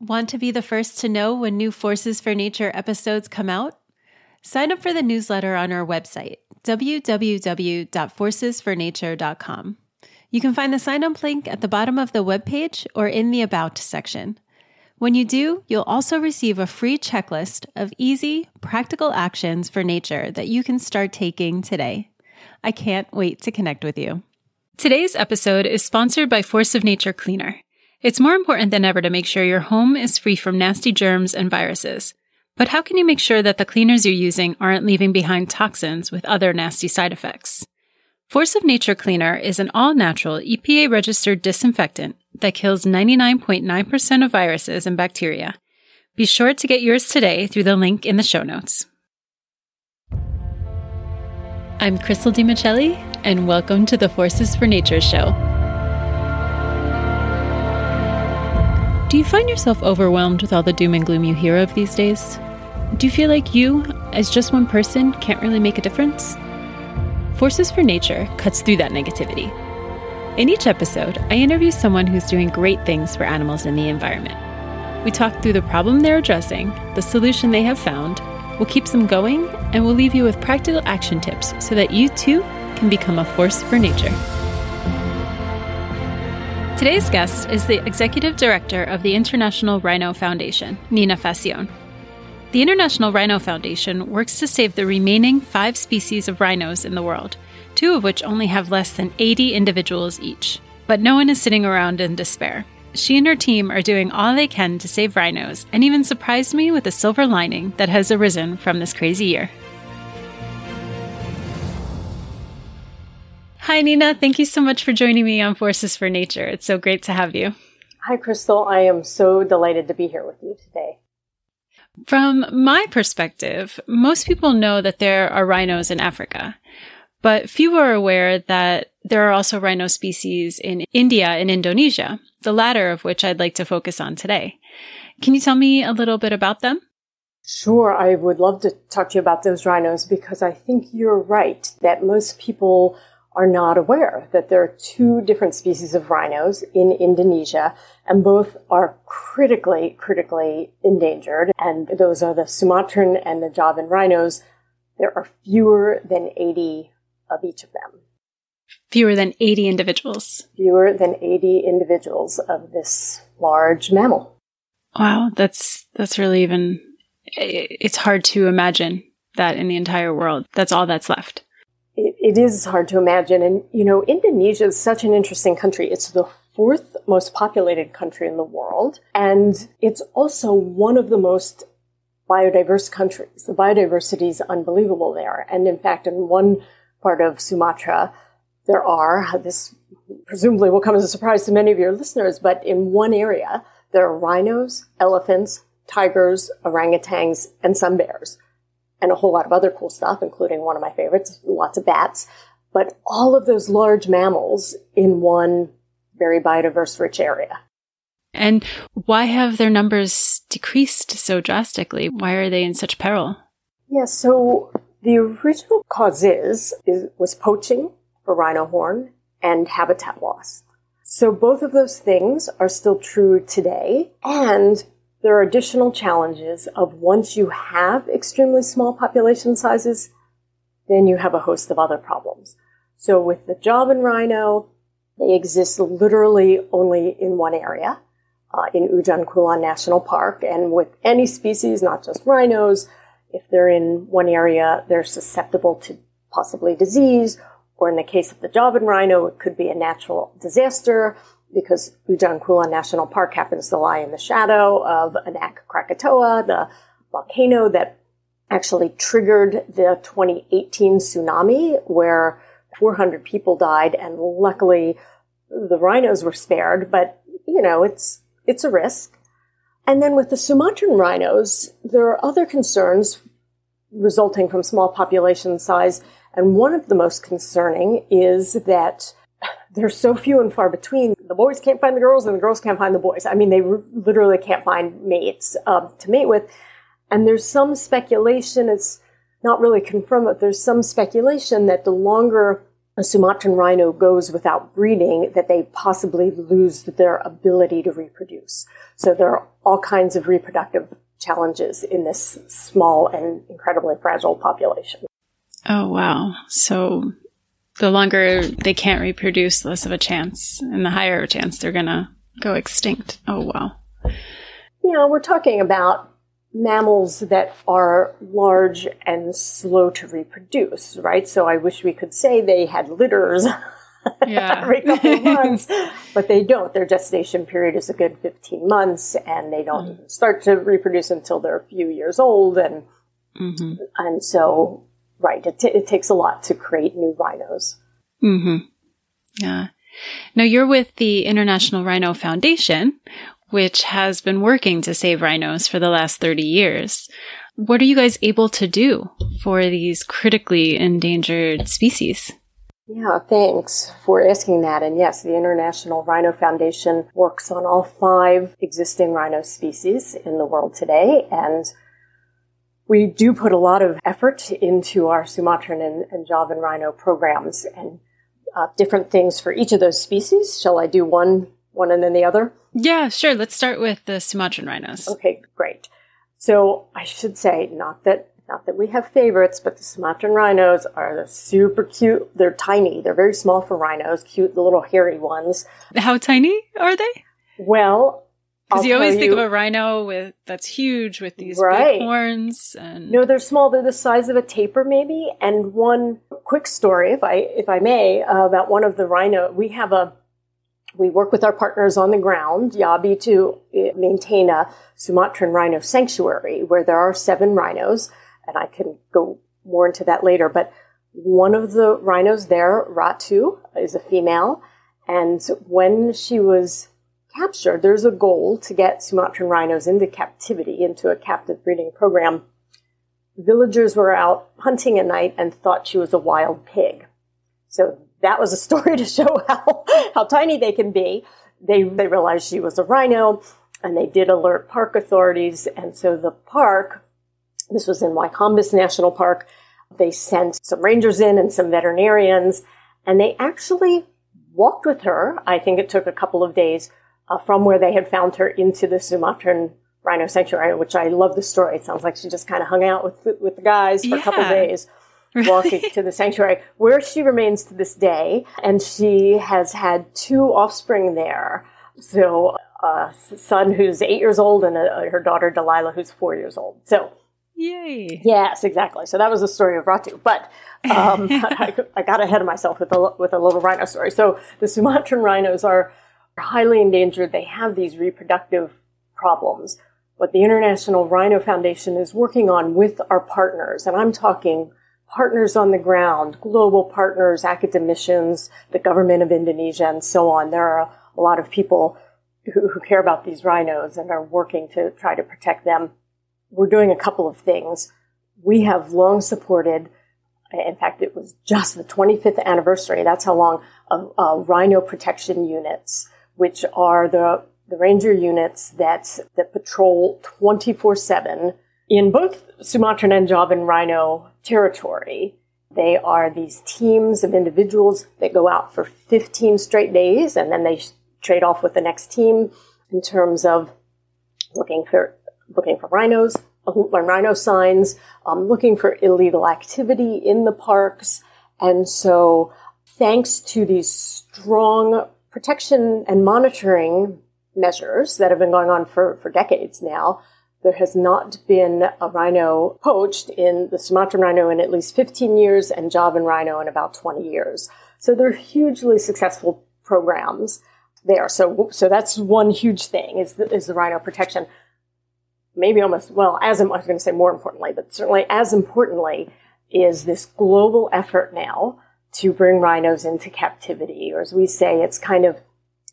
Want to be the first to know when new Forces for Nature episodes come out? Sign up for the newsletter on our website, www.forcesfornature.com. You can find the sign up link at the bottom of the webpage or in the About section. When you do, you'll also receive a free checklist of easy, practical actions for nature that you can start taking today. I can't wait to connect with you. Today's episode is sponsored by Force of Nature Cleaner. It's more important than ever to make sure your home is free from nasty germs and viruses. But how can you make sure that the cleaners you're using aren't leaving behind toxins with other nasty side effects? Force of Nature Cleaner is an all natural EPA registered disinfectant that kills 99.9% of viruses and bacteria. Be sure to get yours today through the link in the show notes. I'm Crystal DiMichele, and welcome to the Forces for Nature show. Do you find yourself overwhelmed with all the doom and gloom you hear of these days? Do you feel like you, as just one person, can't really make a difference? Forces for Nature cuts through that negativity. In each episode, I interview someone who's doing great things for animals and the environment. We talk through the problem they're addressing, the solution they have found, what keeps them going, and we'll leave you with practical action tips so that you too can become a force for nature. Today's guest is the Executive Director of the International Rhino Foundation, Nina Fascione. The International Rhino Foundation works to save the remaining five species of rhinos in the world, two of which only have less than 80 individuals each. But no one is sitting around in despair. She and her team are doing all they can to save rhinos and even surprised me with a silver lining that has arisen from this crazy year. Hi, Nina. Thank you so much for joining me on Forces for Nature. It's so great to have you. Hi, Crystal. I am so delighted to be here with you today. From my perspective, most people know that there are rhinos in Africa, but few are aware that there are also rhino species in India and Indonesia, the latter of which I'd like to focus on today. Can you tell me a little bit about them? Sure, I would love to talk to you about those rhinos because I think you're right that most people are not aware that there are two different species of rhinos in Indonesia, and both are critically, critically endangered. And those are the Sumatran and the Javan rhinos. There are fewer than 80 of each of them. Fewer than 80 individuals. Fewer than 80 individuals of this large mammal. Wow, that's that's really even it's hard to imagine that in the entire world. That's all that's left it, is hard to imagine. And, you know, Indonesia is such an interesting country. It's the fourth most populated country in the world. And it's also one of the most biodiverse countries. The biodiversity is unbelievable there. And in fact, in one part of Sumatra, there are, this presumably will come as a surprise to many of your listeners, but in one area, there are rhinos, elephants, tigers, orangutans, and sun bears and a whole lot of other cool stuff, including one of my favorites, lots of bats. But all of those large mammals in one very biodiverse, rich area. And why have their numbers decreased so drastically? Why are they in such peril? Yeah, so the original cause is, is was poaching for rhino horn and habitat loss. So both of those things are still true today. And there are additional challenges of once you have extremely small population sizes, then you have a host of other problems. So with the Javan rhino, they exist literally only in one area, uh, in Ujung Kulon National Park. And with any species, not just rhinos, if they're in one area, they're susceptible to possibly disease, or in the case of the Javan rhino, it could be a natural disaster because Ujung Kulon National Park happens to lie in the shadow of Anak Krakatoa, the volcano that actually triggered the 2018 tsunami where 400 people died and luckily the rhinos were spared, but you know, it's, it's a risk. And then with the Sumatran rhinos, there are other concerns resulting from small population size. And one of the most concerning is that they're so few and far between. The boys can't find the girls, and the girls can't find the boys. I mean, they r- literally can't find mates um, to mate with. And there's some speculation, it's not really confirmed, but there's some speculation that the longer a Sumatran rhino goes without breeding, that they possibly lose their ability to reproduce. So there are all kinds of reproductive challenges in this small and incredibly fragile population. Oh, wow. So the longer they can't reproduce, less of a chance, and the higher a chance they're going to go extinct. Oh, wow. You know, we're talking about mammals that are large and slow to reproduce, right? So I wish we could say they had litters yeah. every couple of months, but they don't. Their gestation period is a good 15 months and they don't mm. start to reproduce until they're a few years old. And, mm-hmm. and so, right, it, t- it, takes a lot to create new rhinos. Mm-hmm. Yeah. Now you're with the International Rhino Foundation, which has been working to save rhinos for the last 30 years. What are you guys able to do for these critically endangered species? Yeah, thanks for asking that. And yes, the International Rhino Foundation works on all five existing rhino species in the world today. And we do put a lot of effort into our Sumatran and, and Javan rhino programs and uh, different things for each of those species. Shall I do one, one and then the other? Yeah, sure. Let's start with the Sumatran rhinos. Okay, great. So I should say, not that not that we have favorites, but the Sumatran rhinos are super cute. They're tiny. They're very small for rhinos. Cute, the little hairy ones. How tiny are they? Well, because you always think of a rhino with that's huge with these right. big horns. And no, they're small. They're the size of a tapir, maybe. And one quick story, if I if I may, uh, about one of the rhino. We have a we work with our partners on the ground, YABI, to eh, maintain a Sumatran rhino sanctuary where there are seven rhinos, and I can go more into that later. But one of the rhinos there, Ratu, is a female, and when she was captured, there's a goal to get Sumatran rhinos into captivity, into a captive breeding program. Villagers were out hunting at night and thought she was a wild pig. So that was a story to show how, how tiny they can be. They, they realized she was a rhino and they did alert park authorities. And so the park, this was in Way Kambas National Park, they sent some rangers in and some veterinarians and they actually walked with her. I think it took a couple of days uh, from where they had found her into the Sumatran rhino sanctuary, which I love the story. It sounds like she just kind of hung out with the, with the guys for yeah. a couple of days walking to the sanctuary, where she remains to this day. And she has had two offspring there. So a son who's eight years old and a, her daughter Delilah who's four years old. So Yay. Yes, exactly. So that was the story of Ratu. But um, I, I, got ahead of myself with a, with a little rhino story. So the Sumatran rhinos are highly endangered. They have these reproductive problems. What the International Rhino Foundation is working on with our partners, and I'm talking partners on the ground, global partners, academicians, the government of Indonesia, and so on. There are a lot of people who, who, care about these rhinos and are working to try to protect them. We're doing a couple of things. We have long supported, in fact, it was just the 25th anniversary, that's how long, of uh, rhino protection units, which are the, the ranger units that, that patrol 24 7 in both Sumatran and Javan rhino territory. They are these teams of individuals that go out for 15 straight days and then they trade off with the next team in terms of looking for looking for rhinos, rhino signs, um, looking for illegal activity in the parks. And so thanks to these strong protection and monitoring measures that have been going on for, for decades now, there has not been a rhino poached in the Sumatran rhino in at least 15 years and Javan rhino in about 20 years. So they're hugely successful programs there. So, so that's one huge thing is the, is the rhino protection. Maybe almost, well, as I was going to say more importantly, but certainly as importantly is this global effort now to bring rhinos into captivity, or as we say, it's kind of,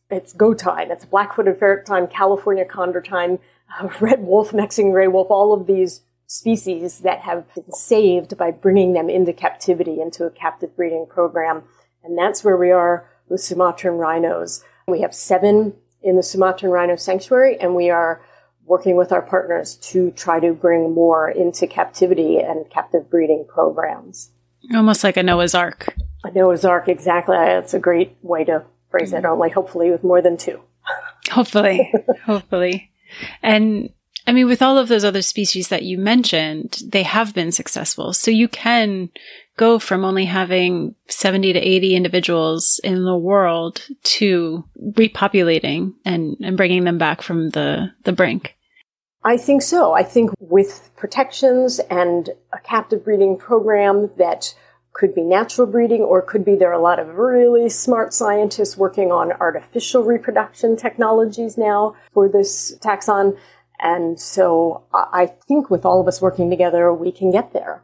it's go time. It's black-footed ferret time, California condor time, red wolf, Mexican gray wolf, all of these species that have been saved by bringing them into captivity into a captive breeding program. And that's where we are with Sumatran rhinos. We have seven in the Sumatran rhino sanctuary, and we are working with our partners to try to bring more into captivity and captive breeding programs. Almost like a Noah's Ark. A Noah's Ark, exactly. That's a great way to phrase it, mm-hmm. only hopefully with more than two. Hopefully. hopefully. And I mean, with all of those other species that you mentioned, they have been successful. So you can go from only having 70 to 80 individuals in the world to repopulating and, and bringing them back from the, the brink. I think so. I think with protections and a captive breeding program that could be natural breeding or could be there are a lot of really smart scientists working on artificial reproduction technologies now for this taxon and so I think with all of us working together, we can get there.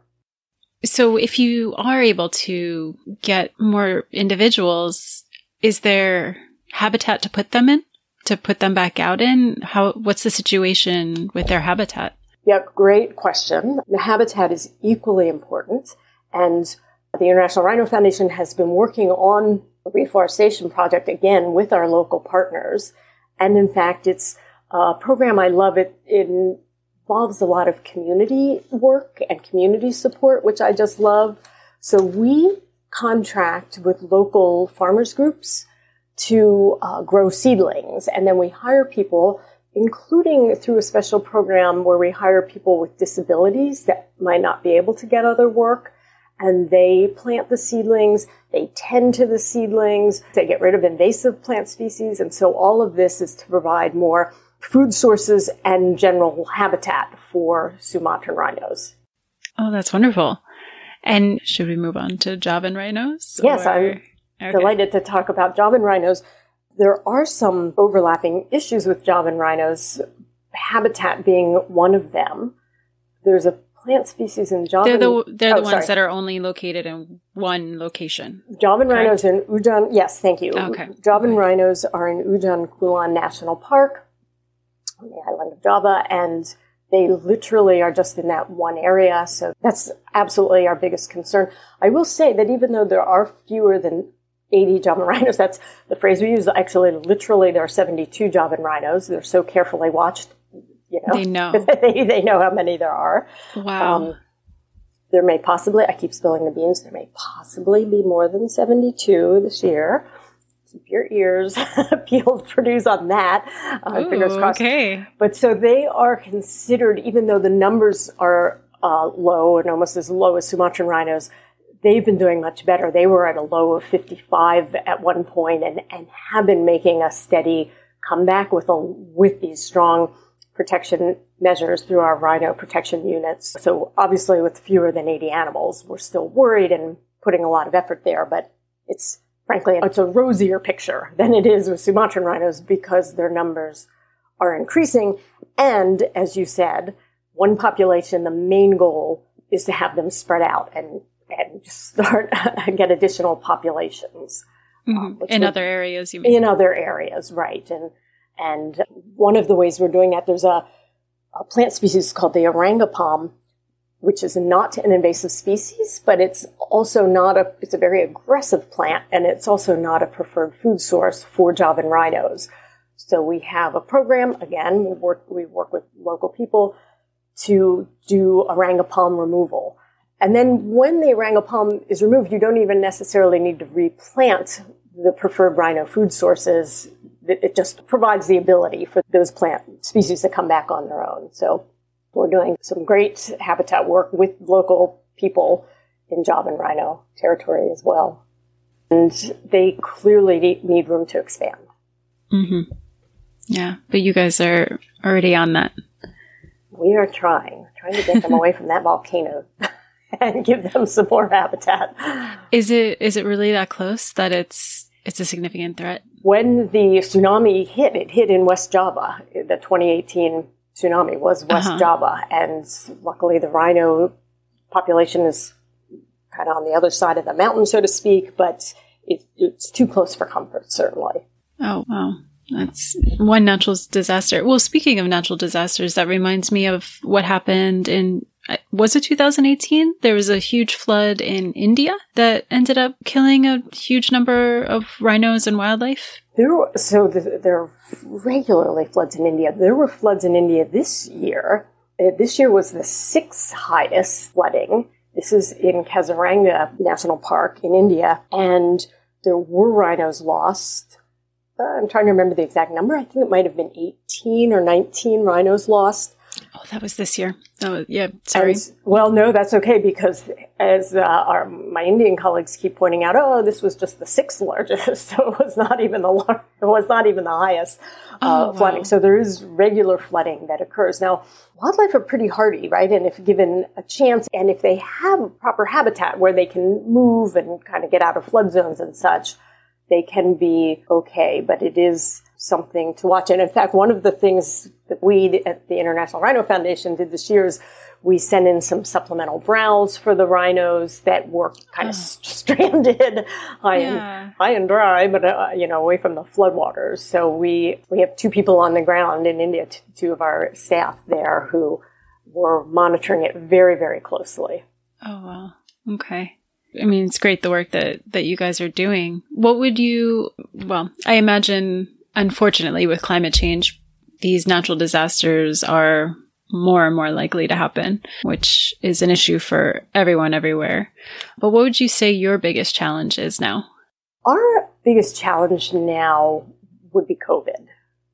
So if you are able to get more individuals, is there habitat to put them in? To put them back out in? How what's the situation with their habitat? Yep, great question. The habitat is equally important and the International Rhino Foundation has been working on a reforestation project again with our local partners. And in fact, it's a program I love. It, it involves a lot of community work and community support, which I just love. So we contract with local farmers groups to uh, grow seedlings, and then we hire people, including through a special program where we hire people with disabilities that might not be able to get other work, and they plant the seedlings. They tend to the seedlings. They get rid of invasive plant species, and so all of this is to provide more food sources and general habitat for Sumatran rhinos. Oh, that's wonderful. And should we move on to Javan rhinos? Yes, or? I'm okay. delighted to talk about Java and rhinos. There are some overlapping issues with Java and rhinos, habitat being one of them. There's a plant species in Javan. They're the, they're oh, the ones sorry. that are only located in one location. Javan rhinos in Ujung, yes, thank you. Okay. Javan okay. rhinos are in Ujung Kulon National Park on the island of Java, and they literally are just in that one area. So that's absolutely our biggest concern. I will say that even though there are fewer than 80 Javan rhinos, that's the phrase we use. Actually, literally, there are 72 Javan rhinos. They're so carefully watched. You know, they know. they, they know how many there are. Wow. Um, there may possibly, I keep spilling the beans, there may possibly be more than 72 this year keep your ears peeled for news on that. Uh, Ooh, fingers crossed. Okay. But so they are considered, even though the numbers are uh, low and almost as low as Sumatran rhinos, they've been doing much better. They were at a low of 55 at one point and, and have been making a steady comeback with a, with these strong protection measures through our rhino protection units. So obviously with fewer than 80 animals, we're still worried and putting a lot of effort there, but it's frankly, it's a rosier picture than it is with Sumatran rhinos because their numbers are increasing. And as you said, one population, the main goal is to have them spread out and, and start and get additional populations. Mm-hmm. Um, in would, other areas, you mean? In other areas, right. And, and one of the ways we're doing that, there's a, a plant species called the Arenga palm which is not an invasive species, but it's also not a, it's a very aggressive plant and it's also not a preferred food source for Javan rhinos. So we have a program, again, we work, we work with local people to do Arenga palm removal. And then when the Arenga palm is removed, you don't even necessarily need to replant the preferred rhino food sources. It just provides the ability for those plant species to come back on their own. So we're doing some great habitat work with local people in Javan rhino territory as well. And they clearly need room to expand. Mm-hmm. Yeah, but you guys are already on that. We are trying, trying to get them away from that volcano and give them some more habitat. Is it is it really that close that it's it's a significant threat? When the tsunami hit, it hit in West Java, the 2018 tsunami was West uh-huh. Java, and luckily the rhino population is kind of on the other side of the mountain, so to speak, but it, it's too close for comfort, certainly. Oh, wow. That's one natural disaster. Well, speaking of natural disasters, that reminds me of what happened in was it 2018? There was a huge flood in India that ended up killing a huge number of rhinos and wildlife. There, were, so the, there are regularly floods in India. There were floods in India this year. Uh, this year was the sixth highest flooding This is in Kaziranga National Park in India, and there were rhinos lost. Uh, I'm trying to remember the exact number. I think it might have been 18 or 19 rhinos lost. Oh, that was this year. Oh, yeah. Sorry. Well, no, that's okay because as uh, our my Indian colleagues keep pointing out, oh, this was just the sixth largest, so it was not even the lar- it was not even the highest uh, oh, flooding. Wow. So there is regular flooding that occurs now. Wildlife are pretty hardy, right? And if given a chance, and if they have proper habitat where they can move and kind of get out of flood zones and such, they can be okay. But it is something to watch. And in fact, one of the things that we at the International Rhino Foundation did this year is we sent in some supplemental browse for the rhinos that were kind of oh. stranded high, yeah. and, high and dry, but uh, you know away from the floodwaters. So we we have two people on the ground in India, t- two of our staff there who were monitoring it very very closely. Oh wow, okay. I mean, it's great the work that that you guys are doing. What would you? Well, I imagine unfortunately, with climate change, these natural disasters are more and more likely to happen, which is an issue for everyone everywhere. But what would you say your biggest challenge is now? Our biggest challenge now would be COVID.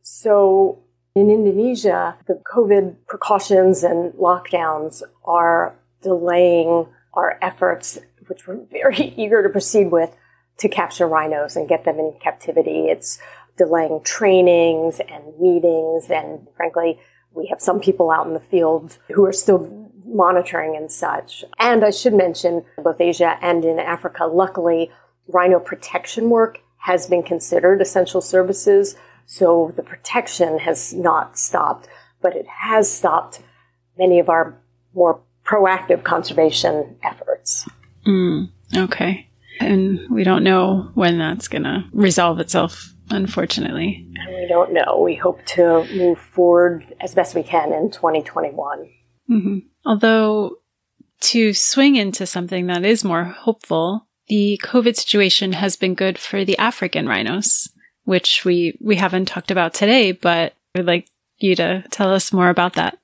So in Indonesia, the COVID precautions and lockdowns are delaying our efforts, which we're very eager to proceed with, to capture rhinos and get them in captivity. It's delaying trainings and meetings. And frankly, we have some people out in the field who are still monitoring and such. And I should mention both Asia and in Africa, luckily, rhino protection work has been considered essential services. So the protection has not stopped, but it has stopped many of our more proactive conservation efforts. Mm, okay. And we don't know when that's going to resolve itself unfortunately. And we don't know. We hope to move forward as best we can in 2021. Mm-hmm. Although, to swing into something that is more hopeful, the COVID situation has been good for the African rhinos, which we, we haven't talked about today, but I'd like you to tell us more about that.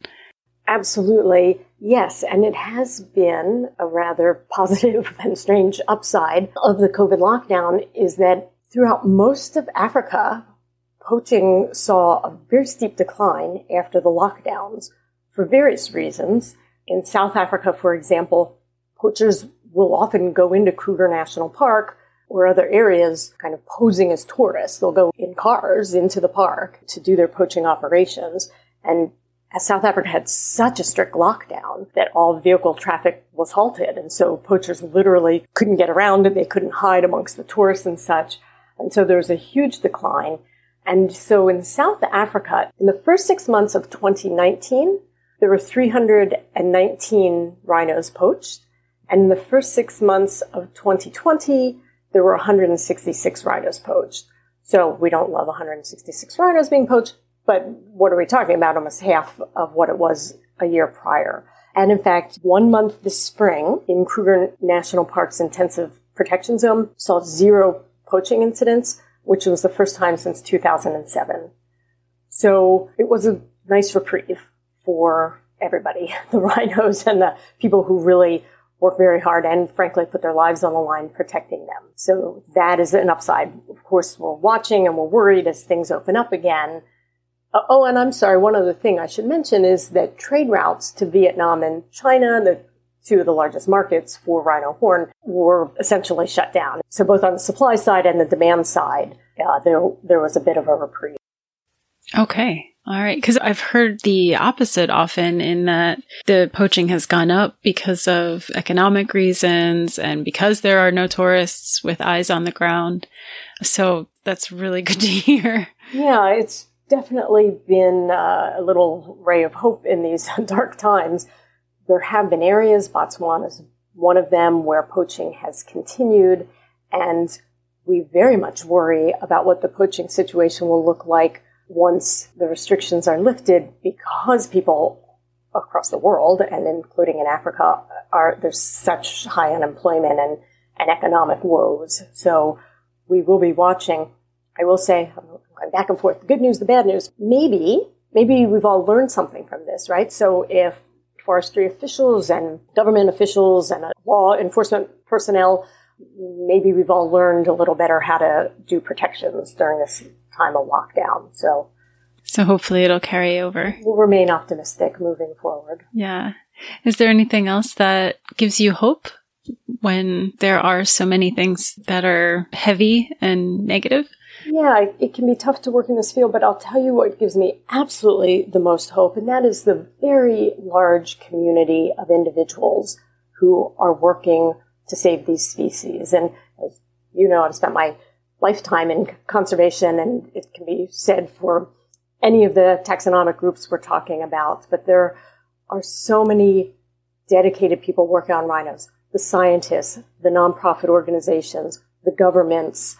Absolutely. Yes, and it has been a rather positive and strange upside of the COVID lockdown is that Throughout most of Africa, poaching saw a very steep decline after the lockdowns for various reasons. In South Africa, for example, poachers will often go into Kruger National Park or other areas kind of posing as tourists. They'll go in cars into the park to do their poaching operations. And as South Africa had such a strict lockdown that all vehicle traffic was halted. And so poachers literally couldn't get around and they couldn't hide amongst the tourists and such. And so there was a huge decline. And so in South Africa, in the first six months of 2019, there were 319 rhinos poached. And in the first six months of 2020, there were 166 rhinos poached. So we don't love 166 rhinos being poached, but what are we talking about? Almost half of what it was a year prior. And in fact, one month this spring in Kruger National Park's intensive protection zone saw zero poaching incidents, which was the first time since 2007. So it was a nice reprieve for everybody, the rhinos and the people who really work very hard and frankly put their lives on the line protecting them. So that is an upside. Of course, we're watching and we're worried as things open up again. Uh, oh, and I'm sorry, one other thing I should mention is that trade routes to Vietnam and China, the two of the largest markets for rhino horn were essentially shut down. So both on the supply side and the demand side, uh, there there was a bit of a reprieve. Okay. All right. Because I've heard the opposite often in that the poaching has gone up because of economic reasons and because there are no tourists with eyes on the ground. So that's really good to hear. Yeah, it's definitely been uh, a little ray of hope in these dark times there have been areas, Botswana is one of them, where poaching has continued, and we very much worry about what the poaching situation will look like once the restrictions are lifted because people across the world and including in Africa are there's such high unemployment and, and economic woes. So we will be watching. I will say, I'm going back and forth, the good news, the bad news. Maybe, maybe we've all learned something from this, right? So if forestry officials and government officials and law enforcement personnel, maybe we've all learned a little better how to do protections during this time of lockdown. So, so hopefully it'll carry over. We'll remain optimistic moving forward. Yeah. Is there anything else that gives you hope when there are so many things that are heavy and negative? Yeah, it can be tough to work in this field, but I'll tell you what gives me absolutely the most hope, and that is the very large community of individuals who are working to save these species. And as you know, I've spent my lifetime in conservation, and it can be said for any of the taxonomic groups we're talking about, but there are so many dedicated people working on rhinos the scientists, the nonprofit organizations, the governments,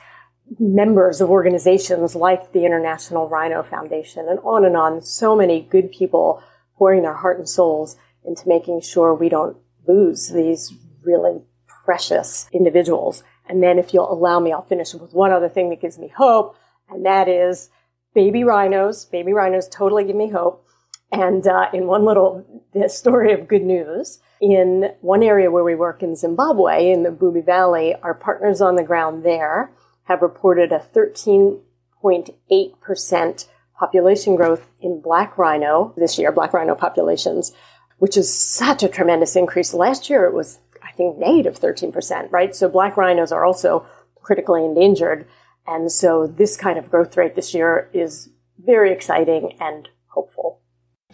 members of organizations like the International Rhino Foundation, and on and on. So many good people pouring their heart and souls into making sure we don't lose these really precious individuals. And then, if you'll allow me, I'll finish with one other thing that gives me hope, and that is baby rhinos. Baby rhinos totally give me hope. And uh, in one little story of good news, in one area where we work in Zimbabwe, in the Bubye Valley, our partners on the ground there have reported a 13.8% population growth in black rhino this year, black rhino populations, which is such a tremendous increase. Last year it was, I think, negative 13%, right? So black rhinos are also critically endangered. And so this kind of growth rate this year is very exciting and.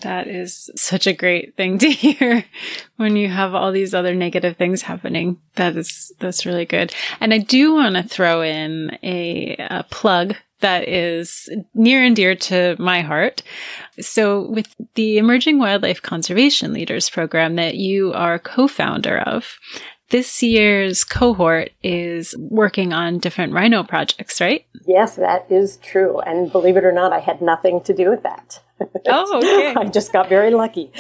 That is such a great thing to hear when you have all these other negative things happening. That is, that's really good. And I do want to throw in a, a plug that is near and dear to my heart. So with the Emerging Wildlife Conservation Leaders program that you are co-founder of, this year's cohort is working on different rhino projects, right? Yes, that is true. And believe it or not, I had nothing to do with that. Oh, okay. I just got very lucky.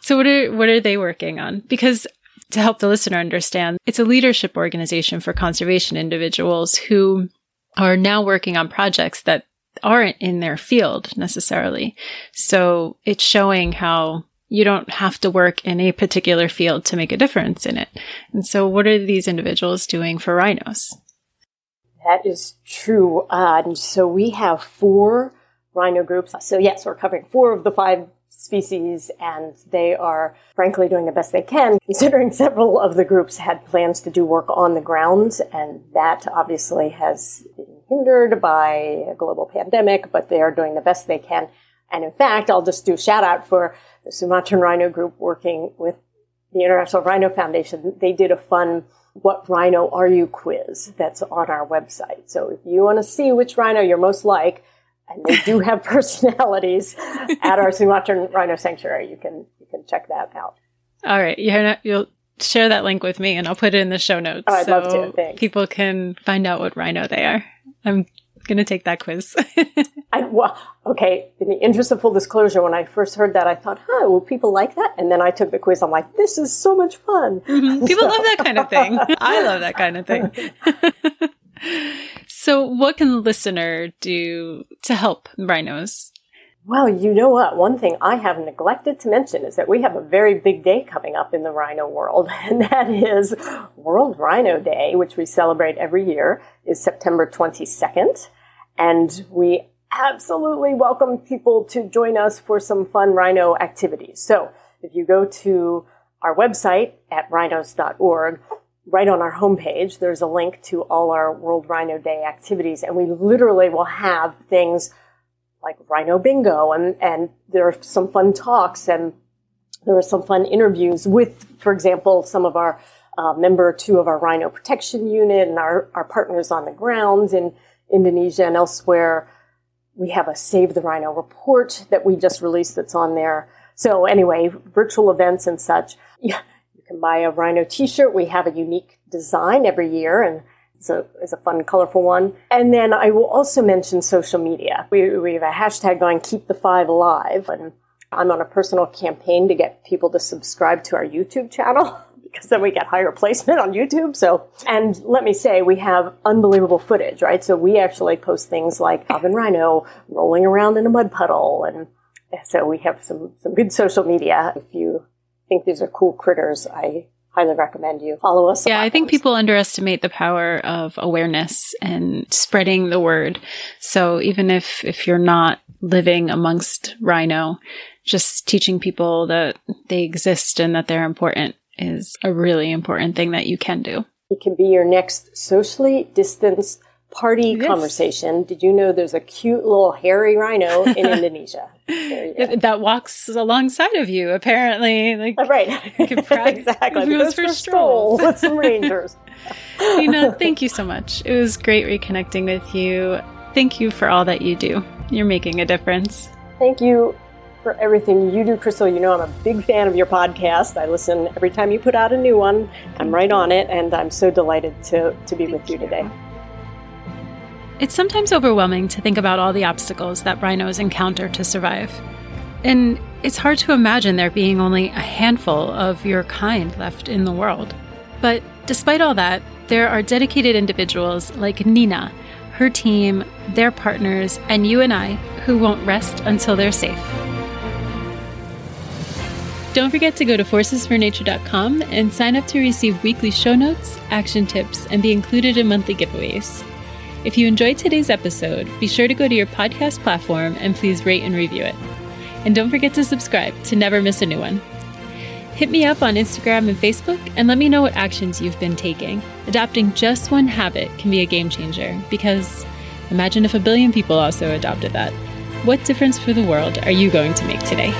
So what are what are they working on? Because to help the listener understand, it's a leadership organization for conservation individuals who are now working on projects that aren't in their field necessarily. So it's showing how you don't have to work in a particular field to make a difference in it. And so what are these individuals doing for rhinos? That is true. Uh, and so we have four rhino groups. So yes, we're covering four of the five species and they are frankly doing the best they can considering several of the groups had plans to do work on the ground and that obviously has been hindered by a global pandemic, but they are doing the best they can. And in fact, I'll just do shout out for the Sumatran Rhino Group working with the International Rhino Foundation. They did a fun what rhino are you quiz that's on our website. So if you want to see which rhino you're most like, and they do have personalities at our Sumatran Rhino Sanctuary. You can you can check that out. All right, you you'll share that link with me, and I'll put it in the show notes. Oh, I'd so love to. Thanks. People can find out what rhino they are. I'm going to take that quiz. I, well, okay. In the interest of full disclosure, when I first heard that, I thought, "Huh, will people like that?" And then I took the quiz. I'm like, "This is so much fun." Mm-hmm. People so. love that kind of thing. I love that kind of thing. So, what can the listener do to help rhinos? Well, you know what? One thing I have neglected to mention is that we have a very big day coming up in the rhino world, and that is World Rhino Day, which we celebrate every year, is September 22nd. And we absolutely welcome people to join us for some fun rhino activities. So, if you go to our website at rhinos.org, right on our homepage, there's a link to all our World Rhino Day activities, and we literally will have things like Rhino Bingo, and, and there are some fun talks, and there are some fun interviews with, for example, some of our uh, member two of our Rhino Protection Unit and our, our partners on the ground in Indonesia and elsewhere. We have a Save the Rhino report that we just released that's on there. So anyway, virtual events and such. Yeah, can buy a Rhino t-shirt. We have a unique design every year and it's a, it's a fun, colorful one. And then I will also mention social media. We, we have a hashtag going, keep the five alive. And I'm on a personal campaign to get people to subscribe to our YouTube channel. because then we get higher placement on YouTube. So, and let me say, we have unbelievable footage, right? So we actually post things like Alvin Rhino rolling around in a mud puddle. And so we have some, some good social media. If you think these are cool critters, I highly recommend you follow us. Yeah, I think people underestimate the power of awareness and spreading the word. So even if if you're not living amongst rhino, just teaching people that they exist and that they're important is a really important thing that you can do. It can be your next socially distanced party yes. conversation. Did you know there's a cute little hairy rhino in Indonesia? that walks alongside of you, apparently. Like uh, right, exactly. It was for, for strolls with some rangers. you know, thank you so much. It was great reconnecting with you. Thank you for all that you do. You're making a difference. Thank you for everything you do, Crystal. You know, I'm a big fan of your podcast. I listen every time you put out a new one. I'm right on it, and I'm so delighted to, to be with you today. It's sometimes overwhelming to think about all the obstacles that rhinos encounter to survive. And it's hard to imagine there being only a handful of your kind left in the world. But despite all that, there are dedicated individuals like Nina, her team, their partners, and you and I who won't rest until they're safe. Don't forget to go to forcesfornature.com and sign up to receive weekly show notes, action tips, and be included in monthly giveaways. If you enjoyed today's episode, be sure to go to your podcast platform and please rate and review it. And don't forget to subscribe to never miss a new one. Hit me up on Instagram and Facebook and let me know what actions you've been taking. Adopting just one habit can be a game changer because imagine if a billion people also adopted that. What difference for the world are you going to make today?